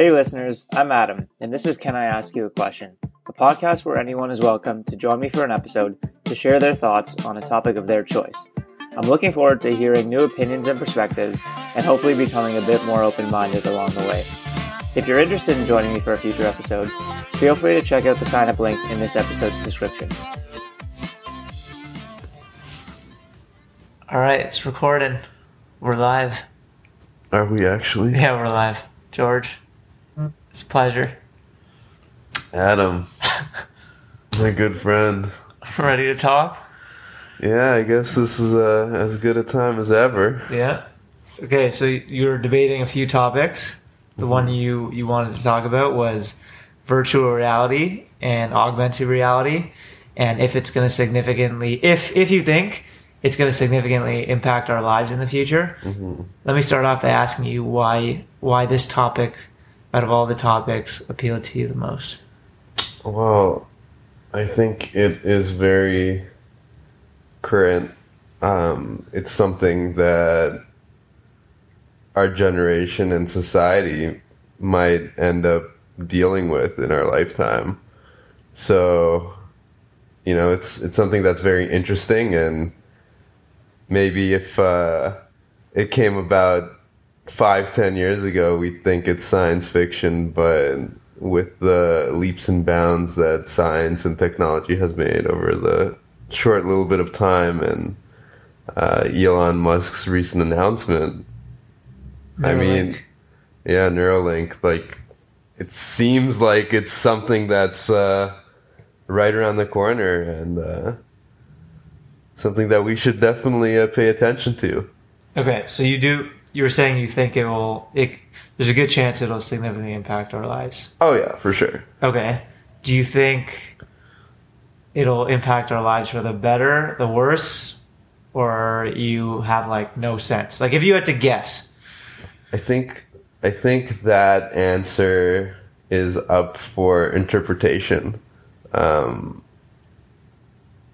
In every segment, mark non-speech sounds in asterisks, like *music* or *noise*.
Hey listeners, I'm Adam, and this is Can I Ask You a Question? A podcast where anyone is welcome to join me for an episode to share their thoughts on a topic of their choice. I'm looking forward to hearing new opinions and perspectives and hopefully becoming a bit more open minded along the way. If you're interested in joining me for a future episode, feel free to check out the sign up link in this episode's description. All right, it's recording. We're live. Are we actually? Yeah, we're live. George, it's a pleasure. Adam, *laughs* my good friend. Ready to talk? Yeah, I guess this is uh, as good a time as ever. Yeah. Okay, so you were debating a few topics. The one you you wanted to talk about was virtual reality and augmented reality, and if it's going to significantly, if if you think it's going to significantly impact our lives in the future. hmm Let me start off by asking you why why this topic, out of all the topics, appealed to you the most. Well, I think it is very current. Um, it's something that our generation and society might end up dealing with in our lifetime. So, you know, it's it's something that's very interesting, and maybe if uh, it came about five, ten years ago, we'd think it's science fiction, but with the leaps and bounds that science and technology has made over the short little bit of time and uh, Elon Musk's recent announcement. I mean, yeah, Neuralink, like, it seems like it's something that's uh, right around the corner and uh, something that we should definitely uh, pay attention to. Okay, so you do. You were saying you think it will. It there's a good chance it'll significantly impact our lives. Oh, yeah, for sure. Okay. Do you think it'll impact our lives for the better, the worse, or you have like no sense? Like if you had to guess. I think I think that answer is up for interpretation. Um,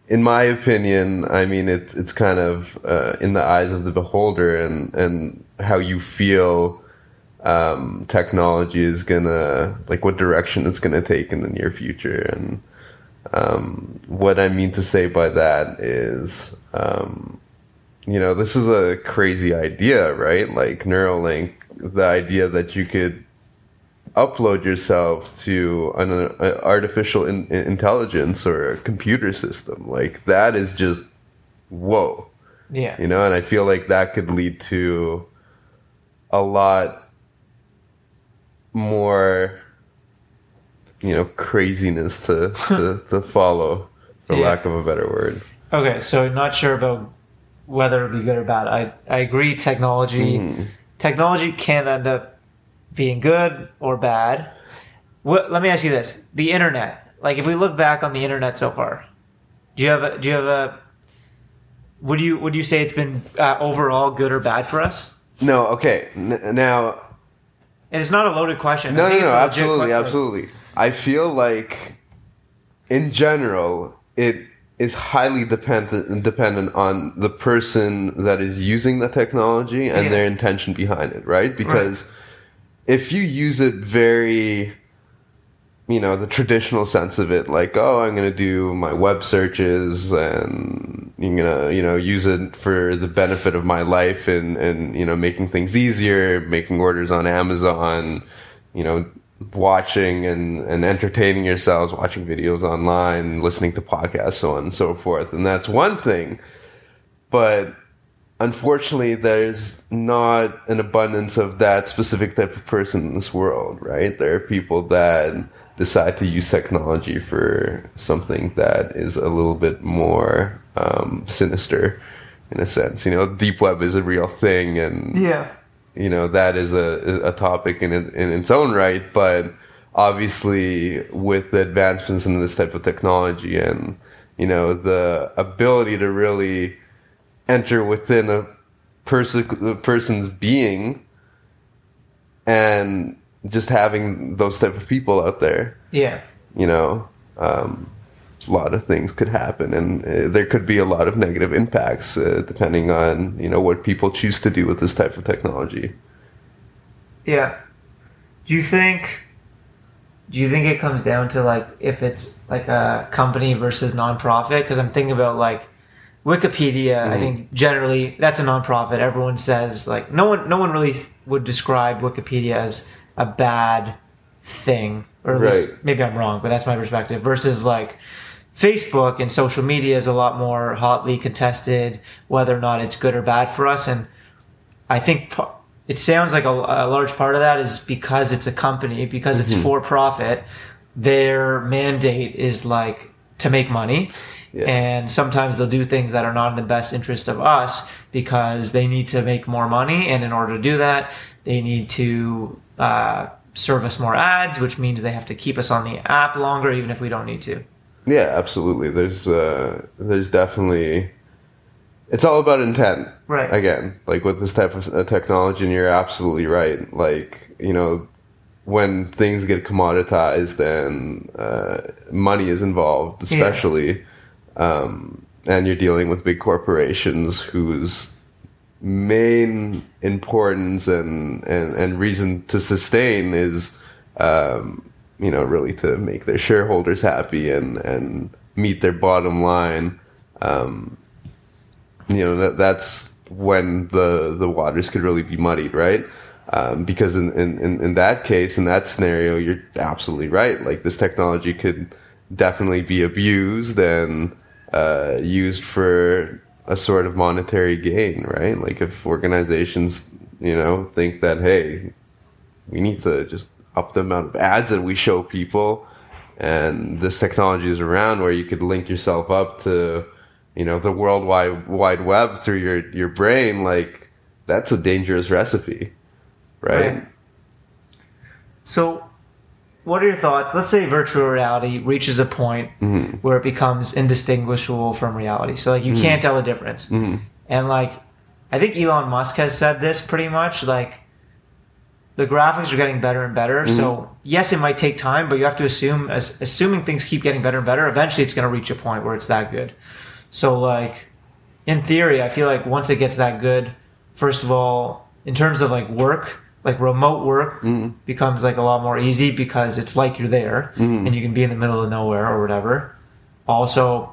in my opinion, I mean it, it's kind of uh, in the eyes of the beholder and and how you feel um, technology is gonna like what direction it's gonna take in the near future and um, what I mean to say by that is um, you know, this is a crazy idea, right? Like Neuralink, the idea that you could upload yourself to an, uh, artificial in, intelligence or a computer system, like that is just whoa, Yeah. you know. And I feel like that could lead to a lot more, you know, craziness to *laughs* to, to follow, for Yeah. lack of a better word. Okay, so I'm not sure about whether it'd be good or bad. I I agree. Technology Mhm. technology can end up being good or bad. What, let me ask you this: the internet. Like, if we look back on the internet so far, do you have a do you have a would you would you say it's been uh, overall good or bad for us? No, okay. N- now it's not a loaded question. No, no, no, absolutely, absolutely. I feel like, in general, it is highly dependent dependent on the person that is using the technology and Yeah. their intention behind it, right? Because if you use it very you know the traditional sense of it like oh i'm going to do my web searches and you're going to you know use it for the benefit of my life and and you know making things easier making orders on amazon you know watching and and entertaining yourselves watching videos online listening to podcasts so on and so forth. And that's one thing. But unfortunately there's not an abundance of that specific type of person in this world right? There are people that decide to use technology for something that is a little bit more um, sinister in a sense you know deep web is a real thing and Yeah. you know that is a, a topic in in its own right but obviously with the advancements in this type of technology and you know the ability to really enter within a person a person's being and just having those type of people out there Yeah. you know um, a lot of things could happen and uh, there could be a lot of negative impacts uh, depending on you know what people choose to do with this type of technology Yeah. Do you think? Do you think it comes down to like if it's like a company versus nonprofit? Because I'm thinking about like Wikipedia. I Mhm. think generally that's a nonprofit. Everyone says like no one no one really would describe Wikipedia as a bad thing, or at least maybe I'm wrong, but that's my perspective. Versus like Facebook and social media is a lot more hotly contested, whether or not it's good or bad for us. And I think it sounds like a, a large part of that is because it's a company, because it's mm-hmm. for profit. Their mandate is like to make money. Yeah. And sometimes they'll do things that are not in the best interest of us because they need to make more money. And in order to do that, they need to uh, serve us more ads, which means they have to keep us on the app longer, even if we don't need to. Yeah, absolutely. There's uh, there's definitely it's all about intent. Right. Again, like with this type of uh, technology, and you're absolutely right. Like you know, when things get commoditized and uh, money is involved, especially, um, and you're dealing with big corporations whose main importance and, and, and reason to sustain is um, you know really to make their shareholders happy and, and meet their bottom line. Um, you know that that's when the the waters could really be muddied right? Um, because in, in, in that case in that scenario you're absolutely right. Like this technology could definitely be abused and uh, used for a sort of monetary gain right like if organizations you know think that hey we need to just up the amount of ads that we show people and this technology is around where you could link yourself up to you know the world wide wide web through your your brain like that's a dangerous recipe right, Right. So, what are your thoughts? Let's say virtual reality reaches a point Mhm. where it becomes indistinguishable from reality. So, like, you can't tell the difference. Mhm. And, like, I think Elon Musk has said this pretty much. Like, the graphics are getting better and better. So, yes, it might take time, but you have to assume, as assuming things keep getting better and better, eventually it's going to reach a point where it's that good. So, like, in theory, I feel like once it gets that good, first of all, in terms of like work, like remote work Mhm. becomes like a lot more easy because it's like you're there Mhm. and you can be in the middle of nowhere or whatever. Also,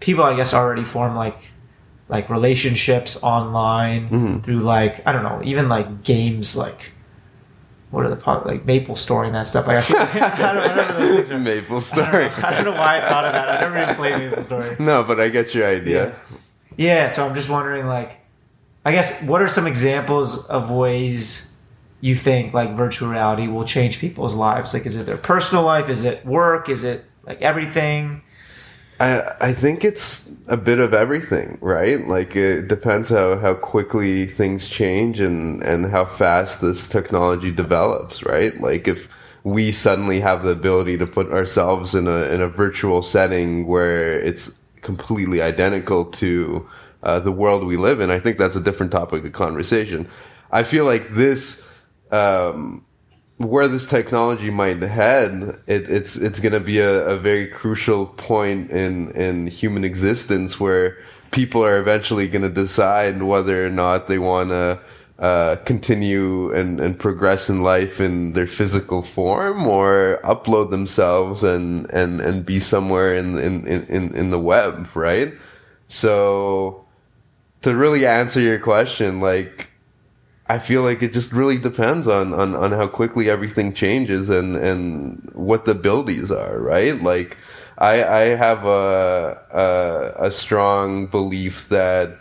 people I guess already form like like relationships online Mhm. through like I don't know, even like games like what are the like Maple Story and that stuff. Like, I, feel like, *laughs* I, don't, I don't know those things are- *laughs* Maple I don't, Story. know, I don't know why I thought of that. I never even played Maple Story. *laughs* no, but I get your idea. Yeah, so I'm just wondering, like, I guess, what are some examples of ways you think like virtual reality will change people's lives? Like, is it their personal life? Is it work? Is it like everything? I I think it's a bit of everything, right? Like it depends how, how quickly things change and, and how fast this technology develops, right? Like if we suddenly have the ability to put ourselves in a in a virtual setting where it's completely identical to uh, the world we live in, I think that's a different topic of conversation. I feel like this um, where this technology might head, it, it's it's going to be a, a very crucial point in in human existence where people are eventually going to decide whether or not they want to uh, continue and, and progress in life in their physical form or upload themselves and, and, and be somewhere in, in, in, in the web, right? So to really answer your question, like I feel like it just really depends on, on, on how quickly everything changes and, and what the abilities are, right? Like, I, I have a, a, a strong belief that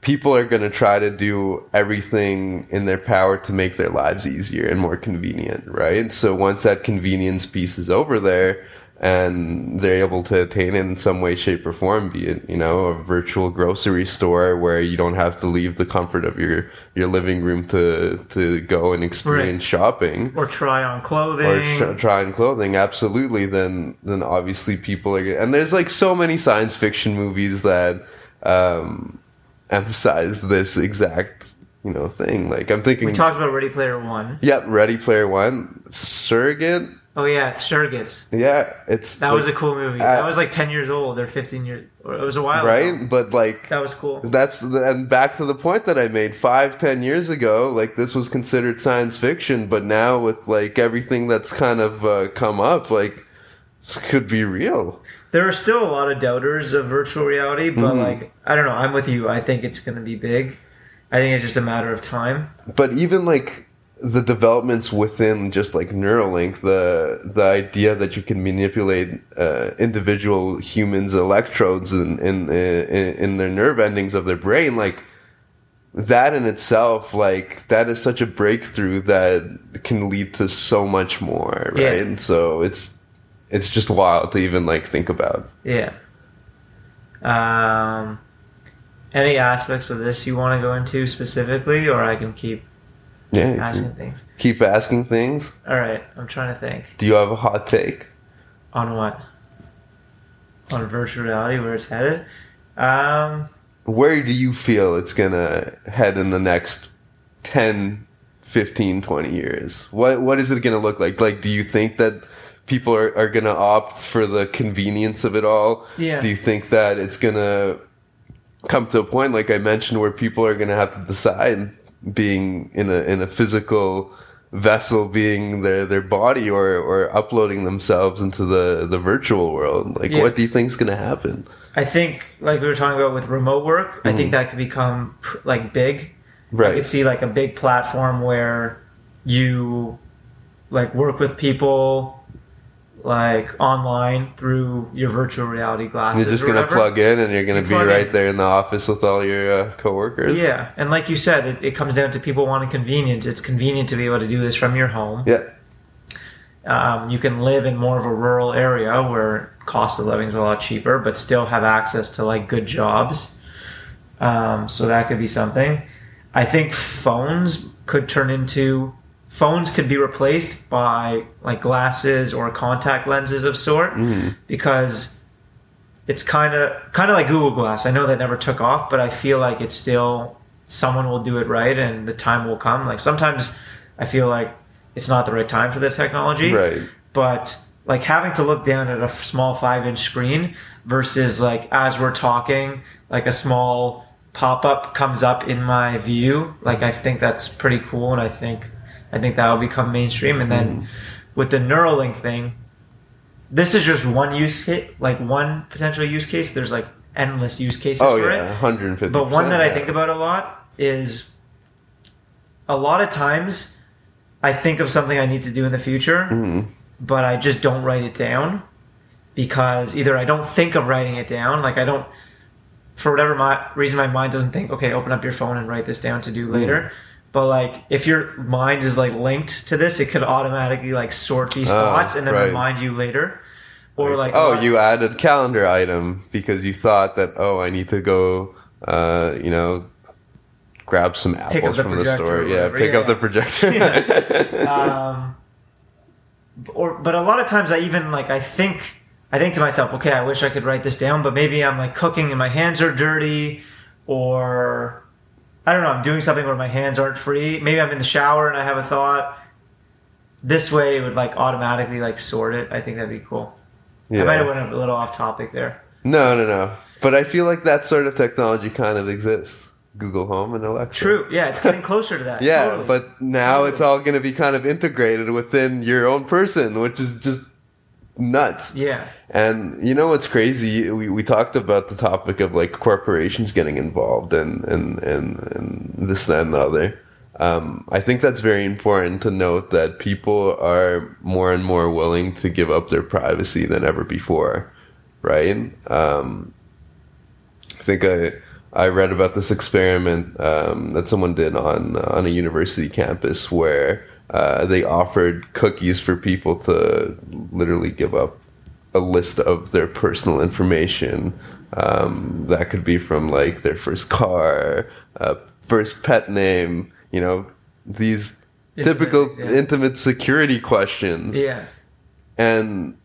people are going to try to do everything in their power to make their lives easier and more convenient, right? So once that convenience piece is over there, and they're able to attain it in some way, shape, or form, be it, you know, a virtual grocery store where you don't have to leave the comfort of your, your living room to, to go and experience shopping Or try on clothing? or tr- try on clothing. Absolutely. Then, then obviously people are, and there's like so many science fiction movies that, um, emphasize this exact, you know, thing. Like I'm thinking, we talked about Ready Player One. Yep, Ready Player One, Surrogate. Oh yeah, Surrogates. Yeah, it's That like, was a cool movie. that was like ten years old or fifteen years. Or it was a while right, ago. but like That was cool. that's the, and back to the point that I made five, ten years ago. Like this was considered science fiction, but now with like everything that's kind of uh, come up, like this could be real. There are still a lot of doubters of virtual reality, but Mhm. like I don't know. I'm with you. I think it's going to be big. I think it's just a matter of time. But even like the developments within just like Neuralink, the the idea that you can manipulate uh, individual humans' electrodes in, in in in their nerve endings of their brain, like that in itself, like that is such a breakthrough that can lead to so much more, right? Yeah. And so it's it's just wild to even like think about. Yeah. Um, any aspects of this you want to go into specifically, or I can keep Yeah, asking things. keep asking things. All right, I'm trying to think Do you have a hot take? on what on virtual reality where it's headed. Um, where do you feel it's gonna head in the next 10 15 20 years what what is it gonna look like like do you think that people are, are gonna opt for the convenience of it all Yeah. do you think that it's gonna come to a point like i mentioned where people are gonna have to decide being in a in a physical vessel being their their body or or uploading themselves into the the virtual world like Yeah. what do you think's gonna happen I think like we were talking about with remote work, I Mm-hmm. think that could become pr- like big. I right could see like a big platform where you like work with people like online through your virtual reality glasses. You're just gonna whatever. plug in, and you're gonna You be right in. there in the office with all your uh, coworkers. Yeah, and like you said, it, it comes down to people wanting convenience. It's convenient to be able to do this from your home. Yeah. Um, you can live in more of a rural area where cost of living is a lot cheaper, but still have access to like good jobs. Um, so that could be something. I think phones could turn into phones could be replaced by like glasses or contact lenses of sort Mhm. because it's kind of kind of like Google Glass. I know that never took off, but I feel like it's still someone will do it right and the time will come. Like sometimes I feel like it's not the right time for the technology, Right. but like having to look down at a small five inch screen versus like as we're talking, like a small pop up comes up in my view. Like I think that's pretty cool, and I think I think that will become mainstream. And then with the Neuralink thing, this is just one use case, like one potential use case. There's like endless use cases Oh for yeah, it. 150. But one that I think about a lot is a lot of times I think of something I need to do in the future, hmm but I just don't write it down because either I don't think of writing it down, like I don't, for whatever my reason, my mind doesn't think, okay, open up your phone and write this down to do later. But like, if your mind is like linked to this, it could automatically like sort these Oh, thoughts and then right. remind you later. Or like, oh, a lot- you added calendar item because you thought that oh, I need to go, uh, you know, grab some apples the from the store. Yeah, pick yeah. up the projector. *laughs* *laughs* um, or but a lot of times I even like I think I think to myself, okay, I wish I could write this down, but maybe I'm like cooking and my hands are dirty, or I don't know, I'm doing something where my hands aren't free. Maybe I'm in the shower and I have a thought. This way, it would like automatically like sort it. I think that'd be cool. Yeah. I might have went a little off topic there. No, no, no. But I feel like that sort of technology kind of exists. Google Home and Alexa. True. Yeah, it's getting *laughs* closer to that. Yeah, totally. but now it's all going to be kind of integrated within your own person, which is just nuts. yeah, And you know what's crazy? We, we talked about the topic of like corporations getting involved and and and, and this that and the other. Um, I think that's very important to note that people are more and more willing to give up their privacy than ever before, right? Um, I think I I read about this experiment um, that someone did on on a university campus where uh, they offered cookies for people to literally give up a list of their personal information. Um, that could be from like their first car, uh, first pet name, you know, these Intimate, typical yeah. intimate security questions yeah, and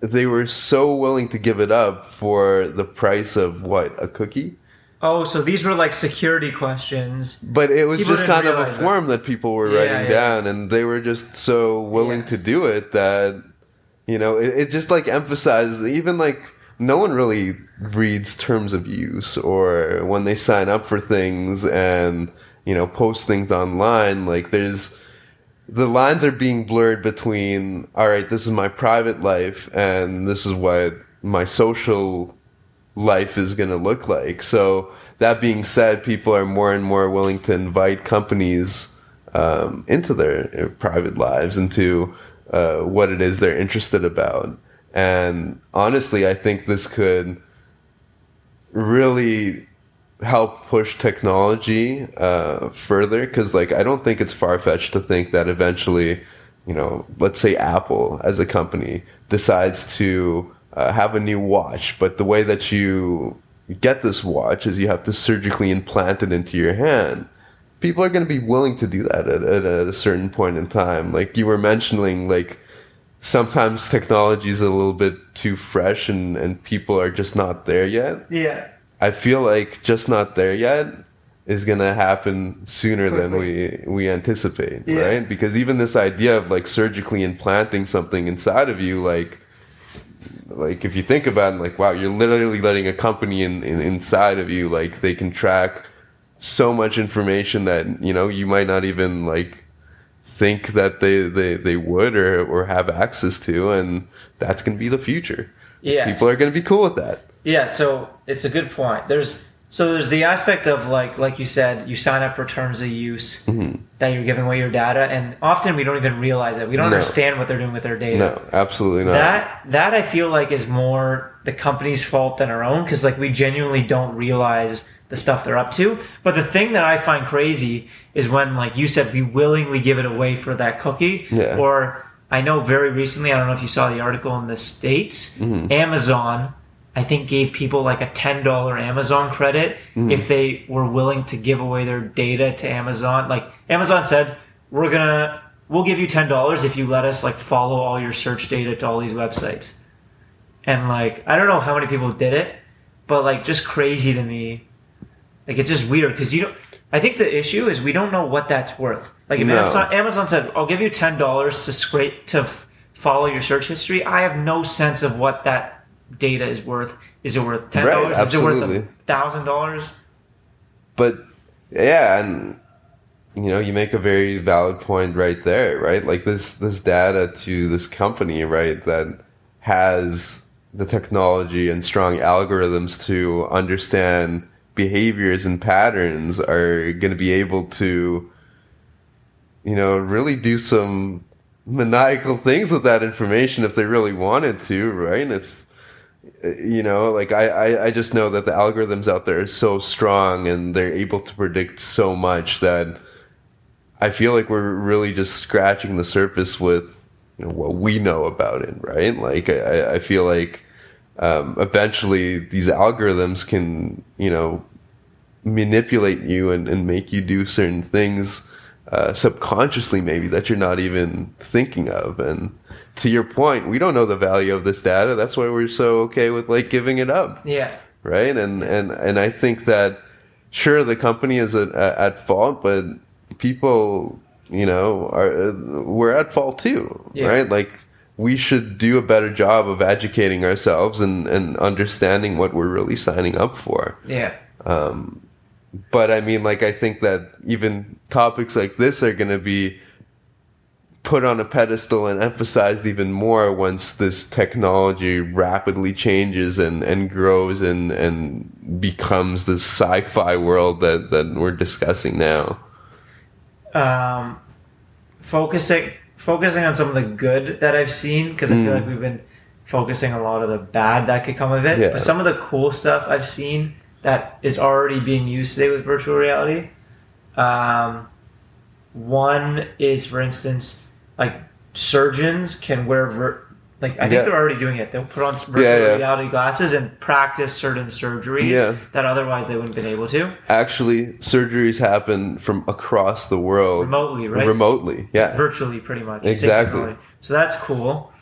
they were so willing to give it up for the price of what a cookie Oh, so these were like security questions. But it was People just kind of a realize that. form that. people were Yeah, writing yeah. down, and they were just so willing Yeah. to do it that you know it, it just like emphasizes even like no one really reads terms of use or when they sign up for things and you know post things online like there's the lines are being blurred between all right this is my private life and this is what my social life is going to look like. So that being said people are more and more willing to invite companies um, into their uh, private lives into uh, what it is they're interested about. And honestly i think this could really help push technology uh, further because like i don't think it's far-fetched to think that eventually you know let's say apple as a company decides to uh, have a new watch but the way that you get this watch is you have to surgically implant it into your hand people are going to be willing to do that at, at, at a certain point in time like you were mentioning like sometimes technology is a little bit too fresh and, and people are just not there yet Yeah. I feel like just not there yet is gonna happen sooner than we we anticipate, Yeah. right? Because even this idea of like surgically implanting something inside of you, like like if you think about it, like wow, you're literally letting a company in, in inside of you, like they can track so much information that you know you might not even like think that they they, they would or or have access to, and that's gonna be the future. Yeah. People are gonna be cool with that. Yeah, so it's a good point. There's so there's the aspect of like like you said, you sign up for terms of use Mm-hmm. that you're giving away your data, and often we don't even realize it. We don't No. understand what they're doing with their data. No, absolutely not. That that I feel like is more the company's fault than our own because like we genuinely don't realize the stuff they're up to. But the thing that I find crazy is when like you said we willingly give it away for that cookie. Yeah. Or I know very recently, I don't know if you saw the article in the States, Mm-hmm. Amazon I think gave people like a ten dollar Amazon credit Mm-hmm. if they were willing to give away their data to Amazon. Like Amazon said, we're gonna we'll give you ten dollars if you let us like follow all your search data to all these websites. And like I don't know how many people did it, but like just crazy to me. Like it's just weird because you don't. I think the issue is we don't know what that's worth. Like if No. Amazon, Amazon said, "I'll give you ten dollars to scrape to f- follow your search history," I have no sense of what that data is worth. Is it worth ten dollars? Right, is it worth thousand dollars? but yeah and you know you make a very valid point right there right like this this data to this company right that has the technology and strong algorithms to understand behaviors and patterns are going to be able to you know really do some maniacal things with that information if they really wanted to right if you know like I, I i just know that the algorithms out there are so strong and they're able to predict so much that i feel like we're really just scratching the surface with you know what we know about it right? Like i i feel like um, eventually these algorithms can you know manipulate you and, and make you do certain things uh, subconsciously maybe that you're not even thinking of. And to your point we don't know the value of this data. That's why we're so okay with like giving it up. Yeah, right? And and and i think that sure the company is at, at fault but people you know are we're at fault too. Yeah. right? Like we should do a better job of educating ourselves and and understanding what we're really signing up for. Yeah, but I mean, like, I think that even topics like this are going to be put on a pedestal and emphasized even more once this technology rapidly changes and, and grows and, and becomes this sci-fi world that, that we're discussing now. um, focusing focusing on some of the good that I've seen because I feel Mm. like we've been focusing a lot of the bad that could come of it. Yeah. But some of the cool stuff I've seen that is already being used today with virtual reality. Um, one is, for instance, like surgeons can wear vir- like I think Yeah. they're already doing it. They'll put on virtual Yeah, yeah. reality glasses and practice certain surgeries that otherwise they wouldn't have been able to Actually, surgeries happen from across the world remotely, right? remotely. Yeah. virtually pretty much Exactly. so that's cool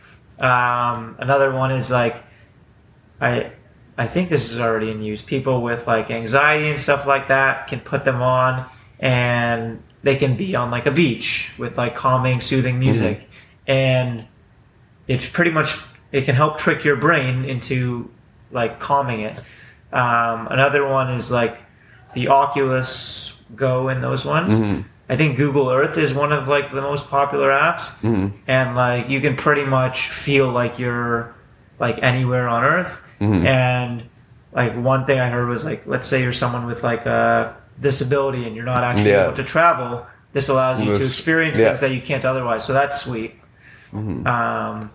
um, another one is like i I think this is already in use. People with like anxiety and stuff like that can put them on, and they can be on like a beach with like calming, soothing music, mm-hmm. and it's pretty much it can help trick your brain into like calming it. Um, another one is like the Oculus Go and those ones. Mm-hmm. I think Google Earth is one of like the most popular apps, mm-hmm. and like you can pretty much feel like you're like anywhere on Earth. Mm-hmm. And like one thing I heard was like, let's say you're someone with like a disability and you're not actually yeah. able to travel. This allows you to experience yeah. things that you can't otherwise. So that's sweet. Mm-hmm. Um,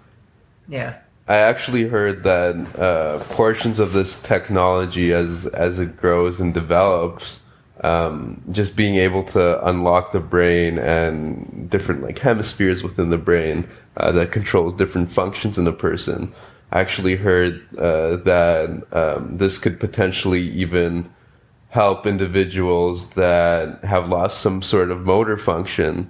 yeah. I actually heard that uh, portions of this technology, as as it grows and develops, um, just being able to unlock the brain and different like hemispheres within the brain uh, that controls different functions in a person. I actually heard uh, that um, this could potentially even help individuals that have lost some sort of motor function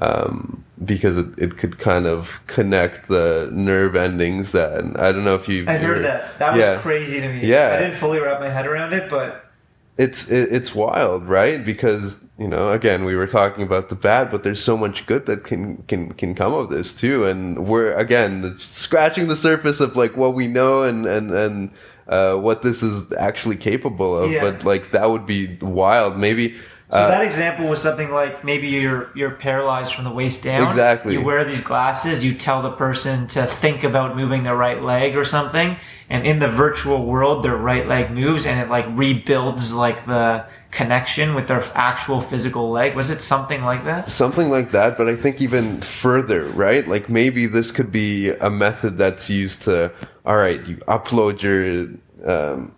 um, because it, it could kind of connect the nerve endings that I don't know if you. I heard that. That was yeah. crazy to me. Yeah, I didn't fully wrap my head around it, but it's it, it's wild, right? Because you know, again, we were talking about the bad, but there's so much good that can can can come of this too, and we're again scratching the surface of like what we know and and and uh, what this is actually capable of. Yeah. But like that would be wild. Maybe so uh, that example was something like maybe you're you're paralyzed from the waist down. Exactly. You wear these glasses. You tell the person to think about moving their right leg or something, and in the virtual world, their right leg moves, and it like rebuilds like the connection with their actual physical leg. Was it something like that? Something like that, but I think even further, right? Like maybe this could be a method that's used to. All right, you upload your um,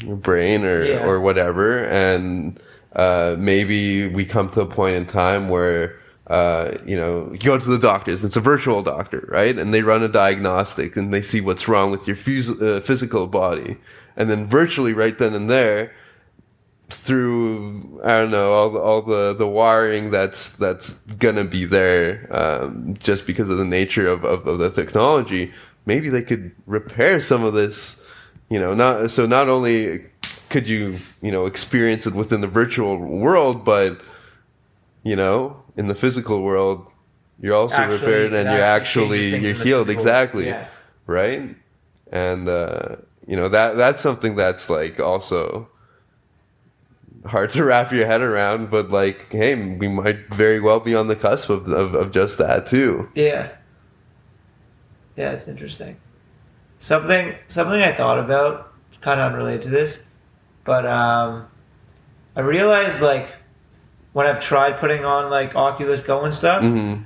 your brain or yeah. or whatever, and uh, maybe we come to a point in time where uh, you know you go to the doctors it's a virtual doctor right? And they run a diagnostic and they see what's wrong with your phys- uh, physical body. And then virtually right then and there through I don't know all the, all the the wiring that's that's gonna be there um, just because of the nature of, of, of the technology maybe they could repair some of this you know not so not only could you you know experience it within the virtual world but you know in the physical world you're also actually, repaired and you're actually you're healed. exactly. Yeah. right? And uh, you know that that's something that's like also hard *laughs* to wrap your head around but like hey we might very well be on the cusp of, of, of just that too. Yeah. Yeah it's interesting. Something something i thought about kind of unrelated to this but um, I realized like when I've tried putting on like Oculus Go and stuff. Mm-hmm.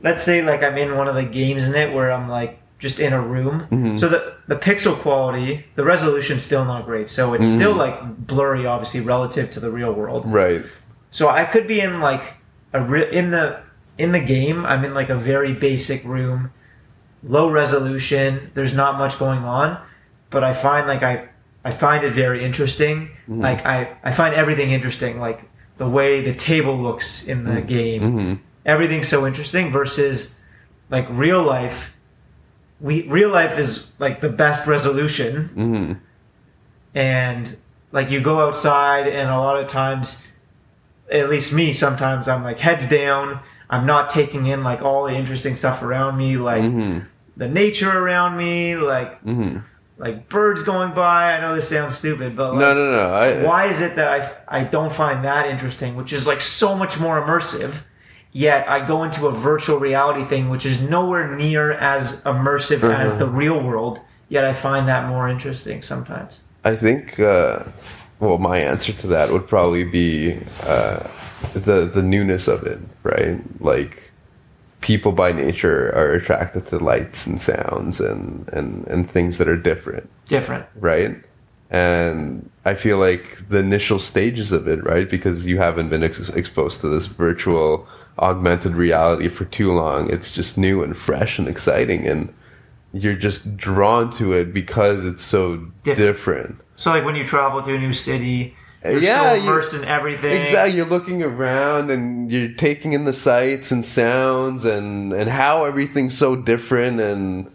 Let's say like I'm in one of the games in it where I'm like just in a room. Mm-hmm. So the the pixel quality, the resolution's still not great. So it's mm-hmm. still like blurry, obviously relative to the real world. Right. So I could be in like a re- in the in the game. I'm in like a very basic room, low resolution. There's not much going on, but I find like I I find it very interesting. Mm-hmm. Like I, I find everything interesting. Like the way the table looks in the mm-hmm. game, mm-hmm. everything's so interesting. Versus like real life, we real life is like the best resolution, mm-hmm. and like you go outside, and a lot of times, at least me, sometimes I'm like heads down. I'm not taking in like all the interesting stuff around me, like mm-hmm. the nature around me, like mm-hmm like birds going by. I know this sounds stupid, but like, no, no, no. I, why is it that I I don't find that interesting? Which is like so much more immersive. Yet I go into a virtual reality thing, which is nowhere near as immersive uh-huh. as the real world. Yet I find that more interesting sometimes. I think. Uh, well, my answer to that would probably be uh, the the newness of it, right? Like people by nature are attracted to lights and sounds and, and, and things that are different. Different. Right? And I feel like the initial stages of it, right? Because you haven't been ex- exposed to this virtual augmented reality for too long. It's just new and fresh and exciting. And you're just drawn to it because it's so different. different. So, like when you travel to a new city, you're yeah, so immersed in everything. Exactly. You're looking around and you're taking in the sights and sounds and and how everything's so different and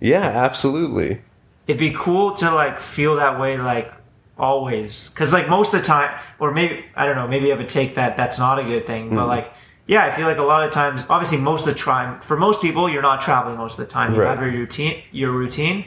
yeah, absolutely. it'd be cool to like feel that way like always because like most of the time or maybe i don't know maybe you have a take that that's not a good thing but Mm. like yeah i feel like a lot of times obviously most of the time for most people you're not traveling most of the time you Right. have your routine your routine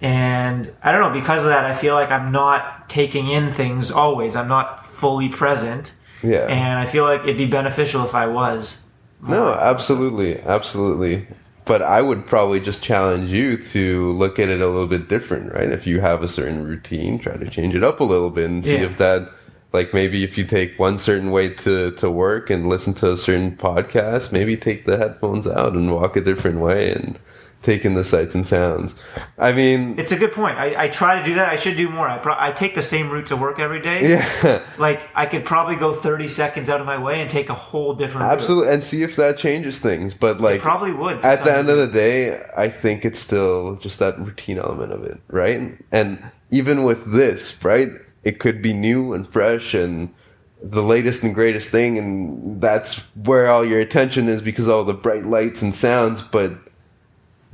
and i don't know because of that i feel like i'm not taking in things always i'm not fully present Yeah. and i feel like it'd be beneficial if i was No, absolutely, absolutely. But I would probably just challenge you to look at it a little bit different, right? If you have a certain routine, try to change it up a little bit and see Yeah. if that like maybe if you take one certain way to, to work and listen to a certain podcast, maybe take the headphones out and walk a different way and take in the sights and sounds. I mean it's a good point i, I try to do that i should do more I, pro- I take the same route to work every day Yeah. *laughs* like I could probably go 30 seconds out of my way and take a whole different route. Absolutely and see if that changes things. But like It probably would. at the end of the day, I think it's still just that routine element of it, right? And even with this, right, it could be new and fresh and the latest and greatest thing, and that's where all your attention is because all the bright lights and sounds. But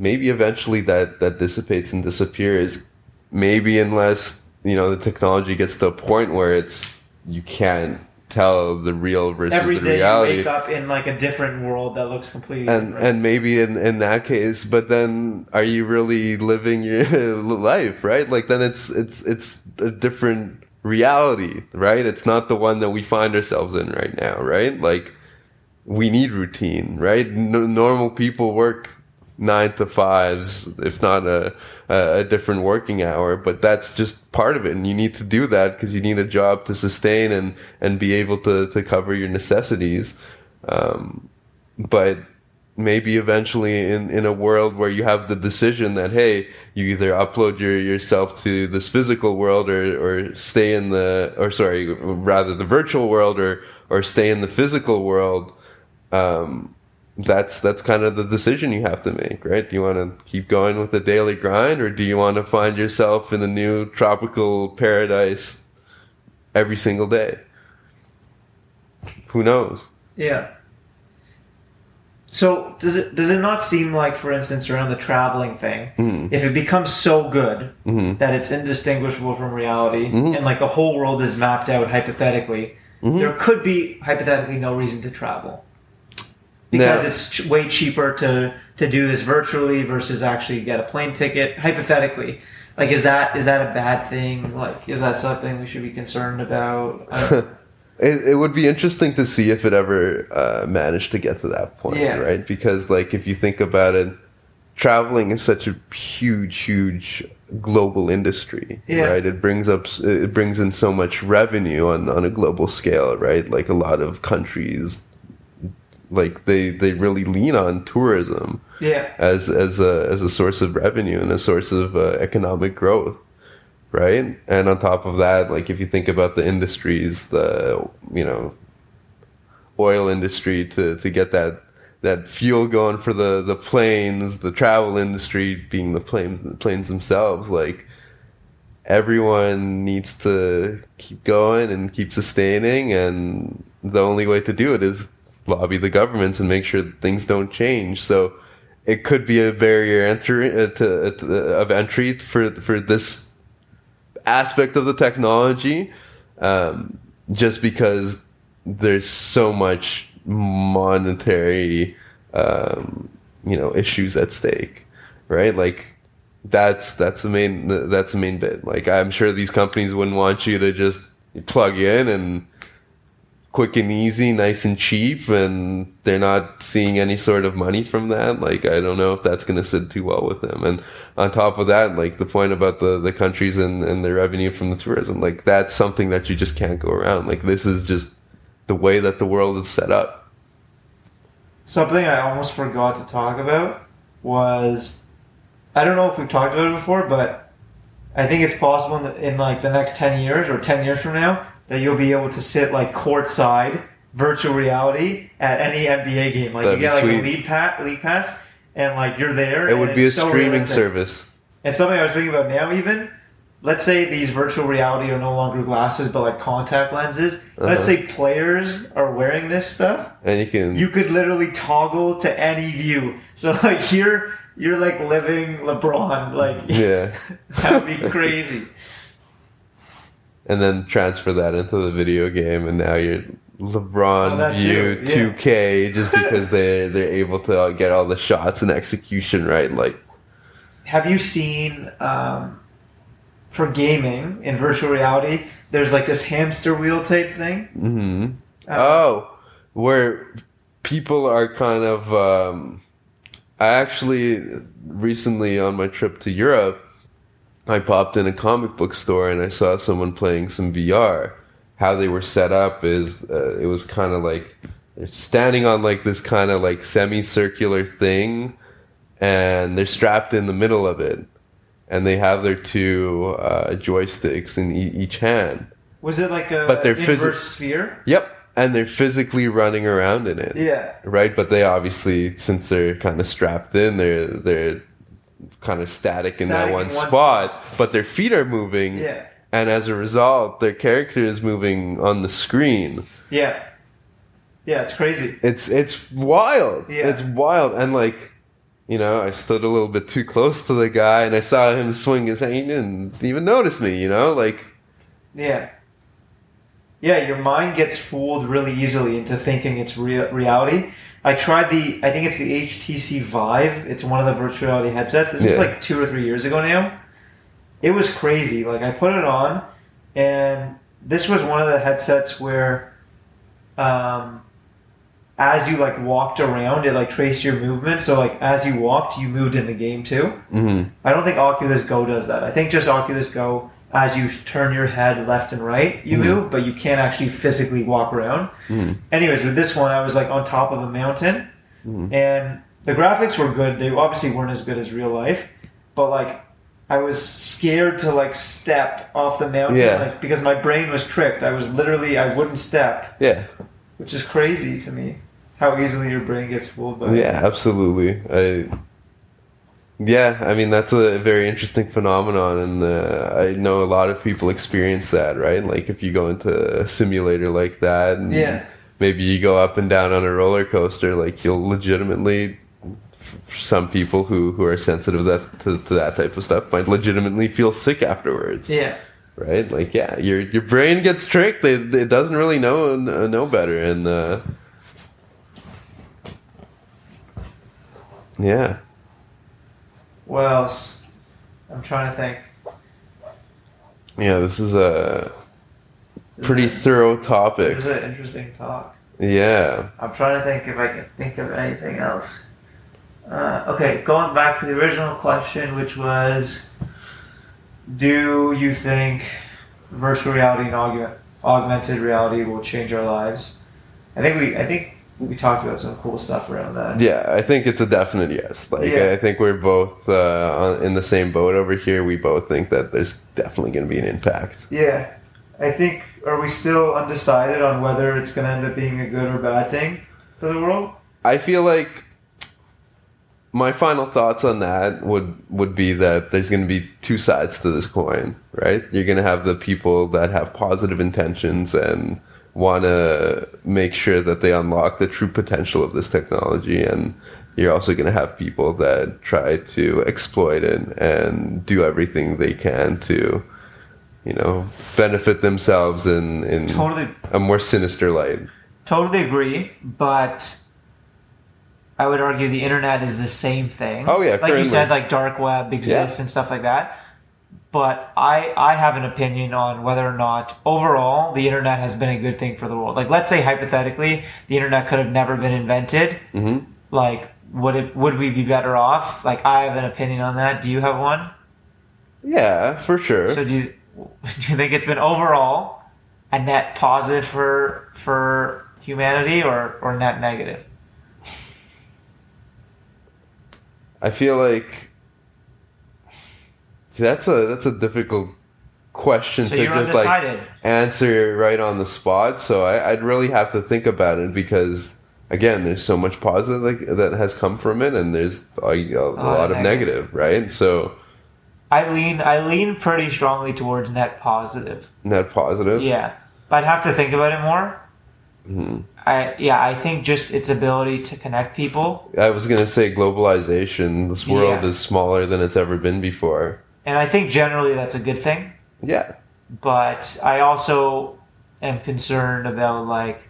maybe eventually that that dissipates and disappears. Maybe unless you know the technology gets to a point where it's you can't tell the real versus every the day reality. you wake up in like a different world that looks completely and different. and maybe in in that case but then are you really living *laughs* your life right? Like then it's it's it's a different reality right? It's not the one that we find ourselves in right now right? Like we need routine right? No, normal people work nine to fives if not a a different working hour but that's just part of it. And you need to do that because you need a job to sustain and and be able to to cover your necessities. Um, but maybe eventually in, in a world where you have the decision that hey you either upload your yourself to this physical world or, or stay in the or sorry rather the virtual world or or stay in the physical world um, that's that's kind of the decision you have to make right do you want to keep going with the daily grind or do you want to find yourself in a new tropical paradise every single day who knows yeah. So does it does it not seem like, for instance, around the traveling thing, Mhm. if it becomes so good Mhm. that it's indistinguishable from reality, Mhm. and like the whole world is mapped out hypothetically, Mhm. there could be hypothetically no reason to travel because it's ch- way cheaper to to do this virtually versus actually get a plane ticket. Hypothetically, like is that is that a bad thing? Like is that something we should be concerned about? *laughs* It, it would be interesting to see if it ever uh, managed to get to that point, Yeah. right? Because, like, if you think about it, traveling is such a huge, huge global industry, Yeah. right? It brings up, it brings in so much revenue on on a global scale, right? Like a lot of countries, like they they really lean on tourism yeah, as as a as a source of revenue and a source of uh, economic growth right? And on top of that like if you think about the industries the you know oil industry to to get that that fuel going for the the planes the travel industry being the planes the planes themselves like everyone needs to keep going and keep sustaining and the only way to do it is lobby the governments and make sure things don't change. So it could be a barrier entry uh, to, uh, to, of entry for for this aspect of the technology um, just because there's so much monetary um, you know issues at stake right? Like that's that's the main that's the main bit. Like i'm sure these companies wouldn't want you to just plug in and quick and easy nice and cheap and they're not seeing any sort of money from that. Like i don't know if that's going to sit too well with them. And on top of that like the point about the the countries and and the revenue from the tourism like that's something that you just can't go around. Like this is just the way that the world is set up. Something I almost forgot to talk about was I don't know if we've talked about it before, but I think it's possible in, the, in like the next ten years or ten years from now that you'll be able to sit like courtside virtual reality at any NBA game. Like That'd you get like sweet. a league pass, league pass, and like you're there. it would be a so streaming realistic. service And something I was thinking about now, even let's say these virtual reality are no longer glasses, but like contact lenses. Let's Uh-huh. say players are wearing this stuff and you can you could literally toggle to any view. So *laughs* like you're you're like living LeBron. Like Yeah. *laughs* that'd be crazy. And then transfer that into the video game, and now you're LeBron Oh, View yeah. 2K just *laughs* because they they're able to get all the shots and execution right. Like, Have you seen um, for gaming in virtual reality? There's like this hamster wheel type thing. hmm Uh, oh, where people are kind of. Um, I actually recently on my trip to Europe, I popped in a comic book store and I saw someone playing some VR. How they were set up is uh, it was kind of like they're standing on like this kind of like semicircular thing, and they're strapped in the middle of it, and they have their two uh, joysticks in e- each hand. Was it like a But they're inverse physi- sphere? Yep, and they're physically running around in it. Yeah. Right, but they obviously, since they're kind of strapped in, they're they're kind of static, in that one, in one spot, But their feet are moving, Yeah. and as a result, their character is moving on the screen. Yeah. Yeah, it's crazy. It's it's wild. Yeah. It's wild, and like. You know, I stood a little bit too close to the guy, and I saw him swing his hand, and even notice me. You know, like Yeah. Yeah, your mind gets fooled really easily into thinking it's rea- reality. I tried the, I think it's the HTC Vive. It's one of the virtual reality headsets. This was like two or three years ago now. It was crazy. Like I put it on, and this was one of the headsets where, um, as you like walked around, it like traced your movement. So like as you walked, you moved in the game too. mhm. I don't think Oculus Go does that. I think just Oculus Go, as you turn your head left and right, you Mhm. move, but you can't actually physically walk around. Mhm. Anyways, with this one, I was like on top of a mountain, Mhm. and the graphics were good. They obviously weren't as good as real life, but like I was scared to like step off the mountain, Yeah. like because my brain was tricked. I was literally I wouldn't step, yeah, which is crazy to me. How easily your brain gets fooled by Yeah, absolutely. I, yeah, I mean that's a very interesting phenomenon, and uh, I know a lot of people experience that, right? Like if you go into a simulator like that, and Yeah. maybe you go up and down on a roller coaster, like you'll legitimately. Some people who, who are sensitive that to, to that type of stuff might legitimately feel sick afterwards, Yeah. right? Like, yeah, your your brain gets tricked; it, it doesn't really know know better, and uh, yeah, What else? I'm trying to think. Yeah, this is a pretty is thorough topic. This is an interesting talk. Yeah. I'm trying to think if I can think of anything else. Uh, okay, going back to the original question, which was, do you think virtual reality and augmented reality will change our lives? I think we, I think we talked about some cool stuff around that. Yeah, I think it's a definite yes. Like Yeah. I think we're both uh, on, in the same boat over here. We both think that there's definitely going to be an impact. Yeah, I think. Are we still undecided on whether it's going to end up being a good or bad thing for the world? I feel like my final thoughts on that would would be that there's going to be two sides to this coin, right? You're going to have the people that have positive intentions and want to make sure that they unlock the true potential of this technology and you're also going to have people that try to exploit it and do everything they can to you know benefit themselves in in Totally, a more sinister light totally agree, but I would argue the internet is the same thing. Oh, yeah, like you said, like dark web exists and stuff like that. But I I have an opinion on whether or not overall the internet has been a good thing for the world. Like let's say hypothetically the internet could have never been invented. hmm Like would it would we be better off? Like I have an opinion on that. Do you have one? yeah for sure So do you *laughs* do you think it's been overall a net positive for for humanity or or net negative? I feel like that's a that's a difficult question So to just like answer right on the spot. So I, I'd really have to think about it because again, there's so much positive like, that has come from it, and there's uh, a, a, lot of negative, right? So I lean I lean pretty strongly towards net positive. net positive. Yeah. But I'd have to think about it more. Mm-hmm. I yeah, I think just its ability to connect people, I was gonna say globalization. This world Yeah. is smaller than it's ever been before. And I think generally that's a good thing. Yeah, But I also am concerned about like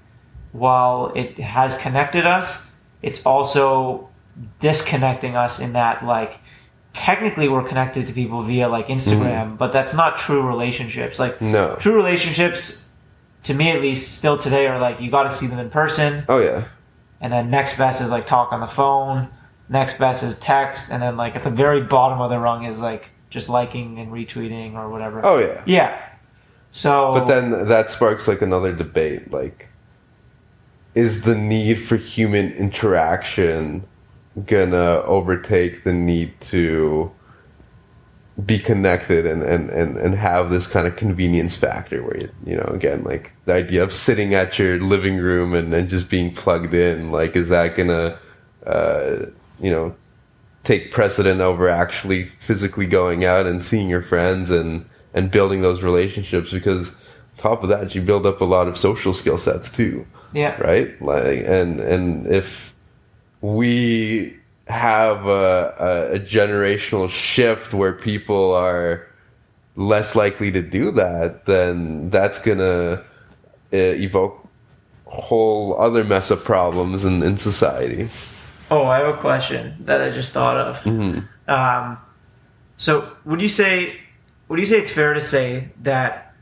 while it has connected us, it's also disconnecting us in that like technically we're connected to people via like Instagram, mm-hmm. but that's not true relationships. Like no. true relationships to me at least still today are like you got to see them in person Oh yeah, and then next best is like talk on the phone next best is text and then like at the very bottom of the rung is like just liking and retweeting or whatever oh yeah. yeah so But then that sparks like another debate. Like, is the need for human interaction gonna overtake the need to be connected and, and, and, and have this kind of convenience factor where you, you know again like the idea of sitting at your living room and, and just being plugged in like is that gonna uh, you know take precedent over actually physically going out and seeing your friends and and building those relationships because on top of that you build up a lot of social skill sets too. Yeah. Right? Like and and if we have a, a, a generational shift where people are less likely to do that then that's gonna uh, evoke whole other mess of problems in, in society oh i have a question that i just thought of. Mhm. um, so would you say would you say it's fair to say that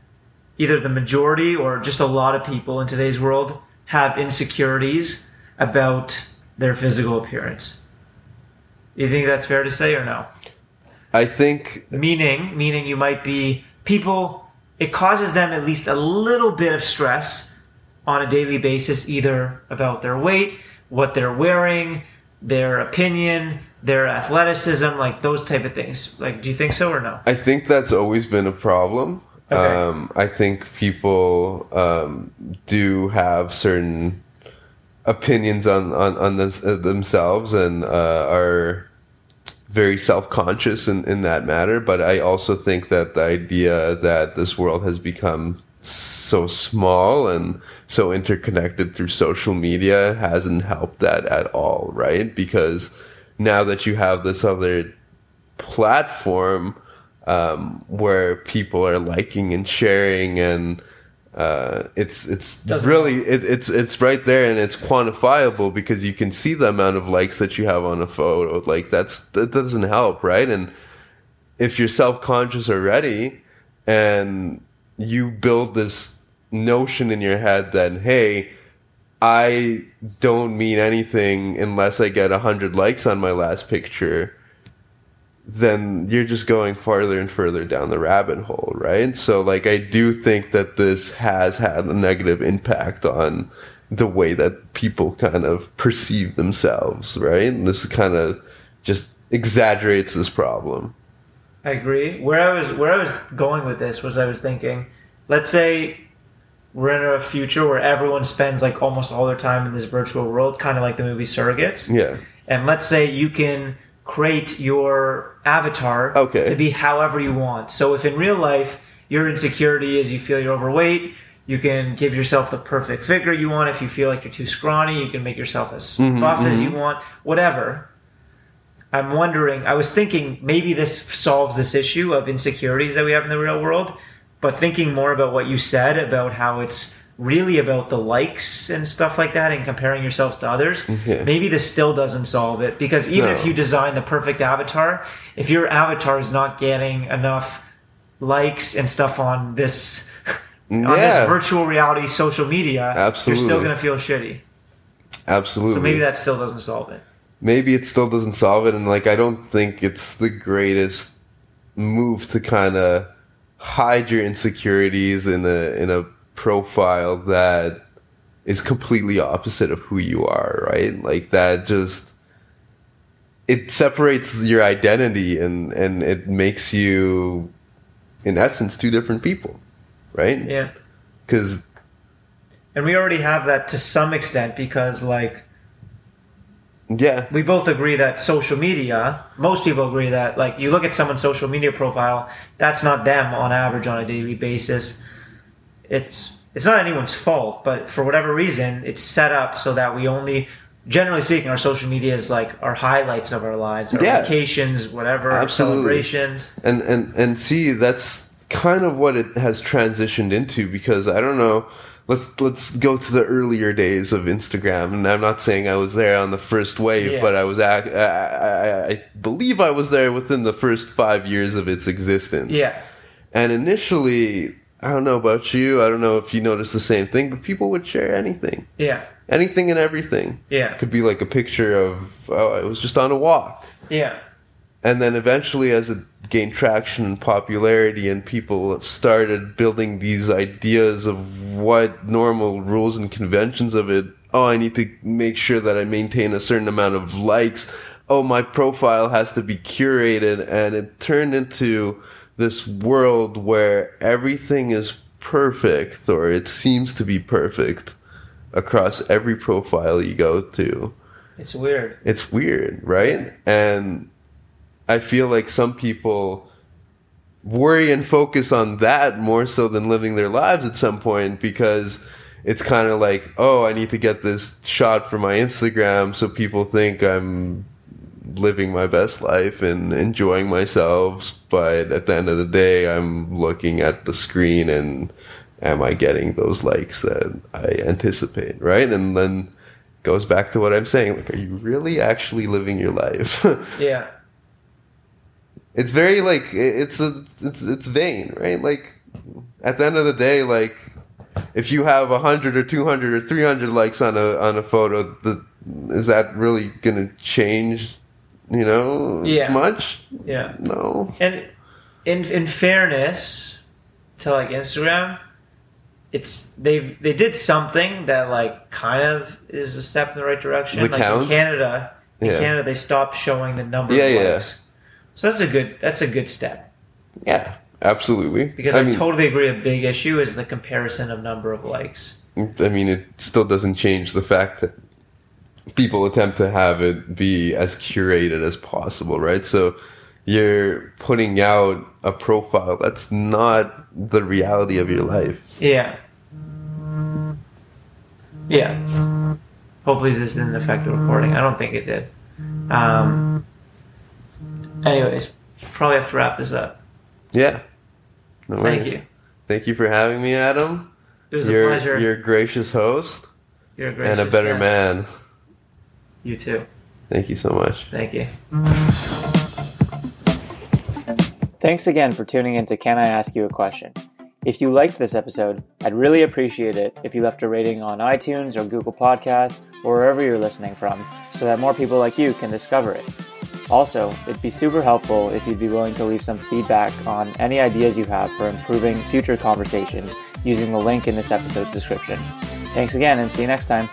either the majority or just a lot of people in today's world have insecurities about their physical appearance? Do you think that's fair to say or no? I think meaning meaning you might be people it causes them at least a little bit of stress on a daily basis either about their weight what they're wearing their opinion their athleticism like those type of things like do you think so or no I think that's always been a problem. Okay. Um, I think people um, do have certain opinions on on, on uh, themselves and uh, are very self conscious in, in that matter. But I also think that the idea that this world has become so small and so interconnected through social media hasn't helped that at all, right? Because now that you have this other platform um, where people are liking and sharing and uh, it's it's Doesn't really it, it's it's right there and it's quantifiable because you can see the amount of likes that you have on a photo. Like that's that doesn't help right? And if you're self-conscious already and you build this notion in your head that hey I don't mean anything unless I get 100 likes on my last picture, then you're just going farther and further down the rabbit hole, right? So, like, I do think that this has had a negative impact on the way that people kind of perceive themselves, right? And this kind of just exaggerates this problem. I agree where i was where i was going with this was i was thinking let's say we're in a future where everyone spends like almost all their time in this virtual world kind of like the movie surrogates Yeah. and let's say you can create your avatar Okay. to be however you want. So if in real life your insecurity is you feel you're overweight, you can give yourself the perfect figure you want. If you feel like you're too scrawny, you can make yourself as Mhm, buff as you want. Whatever. I'm wondering. I was thinking maybe this solves this issue of insecurities that we have in the real world, but thinking more about what you said about how it's really about the likes and stuff like that and comparing yourselves to others Yeah. maybe this still doesn't solve it because even No. if you design the perfect avatar if your avatar is not getting enough likes and stuff on this *laughs* on this virtual reality social media Absolutely. you're still going to feel shitty Absolutely. so maybe that still doesn't solve it maybe it still doesn't solve it and like i don't think it's the greatest move to kind of hide your insecurities in a in a profile that is completely opposite of who you are right? Like that just it separates your identity and and it makes you in essence two different people right? Yeah. Because and we already have that to some extent because like yeah we both agree that social media most people agree that like you look at someone's social media profile that's not them on average on a daily basis it's it's not anyone's fault, but for whatever reason, it's set up so that we only, generally speaking, our social media is like our highlights of our lives, our Yeah. vacations, whatever, our Absolutely. celebrations. and and and see that's kind of what it has transitioned into because I don't know. Let's let's go to the earlier days of Instagram, and I'm not saying I was there on the first wave, Yeah. but I was ac- I, I, I believe I was there within the first five years of its existence. Yeah, And initially, I don't know about you. I don't know if you noticed the same thing, but people would share anything, yeah, anything and everything. yeah, It could be like a picture of oh, I was just on a walk, yeah, and then eventually, as it gained traction and popularity, and people started building these ideas of what normal rules and conventions of it. Oh, I need to make sure that I maintain a certain amount of likes. Oh, my profile has to be curated, and it turned into this world where everything is perfect, or it seems to be perfect, across every profile you go to it's weird. it's weird, right? And I feel like some people worry and focus on that more so than living their lives at some point because it's kind of like, oh, I need to get this shot for my Instagram so people think I'm living my best life and enjoying myself. But at the end of the day, I'm looking at the screen and am I getting those likes that I anticipate, right? And then goes back to what I'm saying. Like, are you really actually living your life? *laughs* Yeah, it's very like it's a it's it's vain, right? Like at the end of the day, like if you have hundred or two hundred or three hundred likes on a on a photo, the, is that really gonna change? You know, Yeah. much? yeah. No. And in in fairness to like Instagram, it's they they did something that like kind of is a step in the right direction. The like counts? in Canada, in Yeah. Canada they stopped showing the number Yeah, of yeah. So that's a good that's a good step Yeah, absolutely. because I, mean, totally agree. A big issue is the comparison of number of likes. I mean, it still doesn't change the fact that people attempt to have it be as curated as possible, right? So you're putting out a profile that's not the reality of your life. Yeah. Yeah. Hopefully this didn't affect the recording. I don't think it did. Um, anyways, probably have to wrap this up. Yeah. No Thank worries. you. Thank you for having me, Adam. It was you're, a pleasure. You're a gracious host You're a and a better guest. man. You too. Thank you so much. Thank you. Thanks again for tuning in to Can I Ask You a Question? If you liked this episode, I'd really appreciate it if you left a rating on iTunes or Google Podcasts or wherever you're listening from so that more people like you can discover it. Also, it'd be super helpful if you'd be willing to leave some feedback on any ideas you have for improving future conversations using the link in this episode's description. Thanks again and see you next time.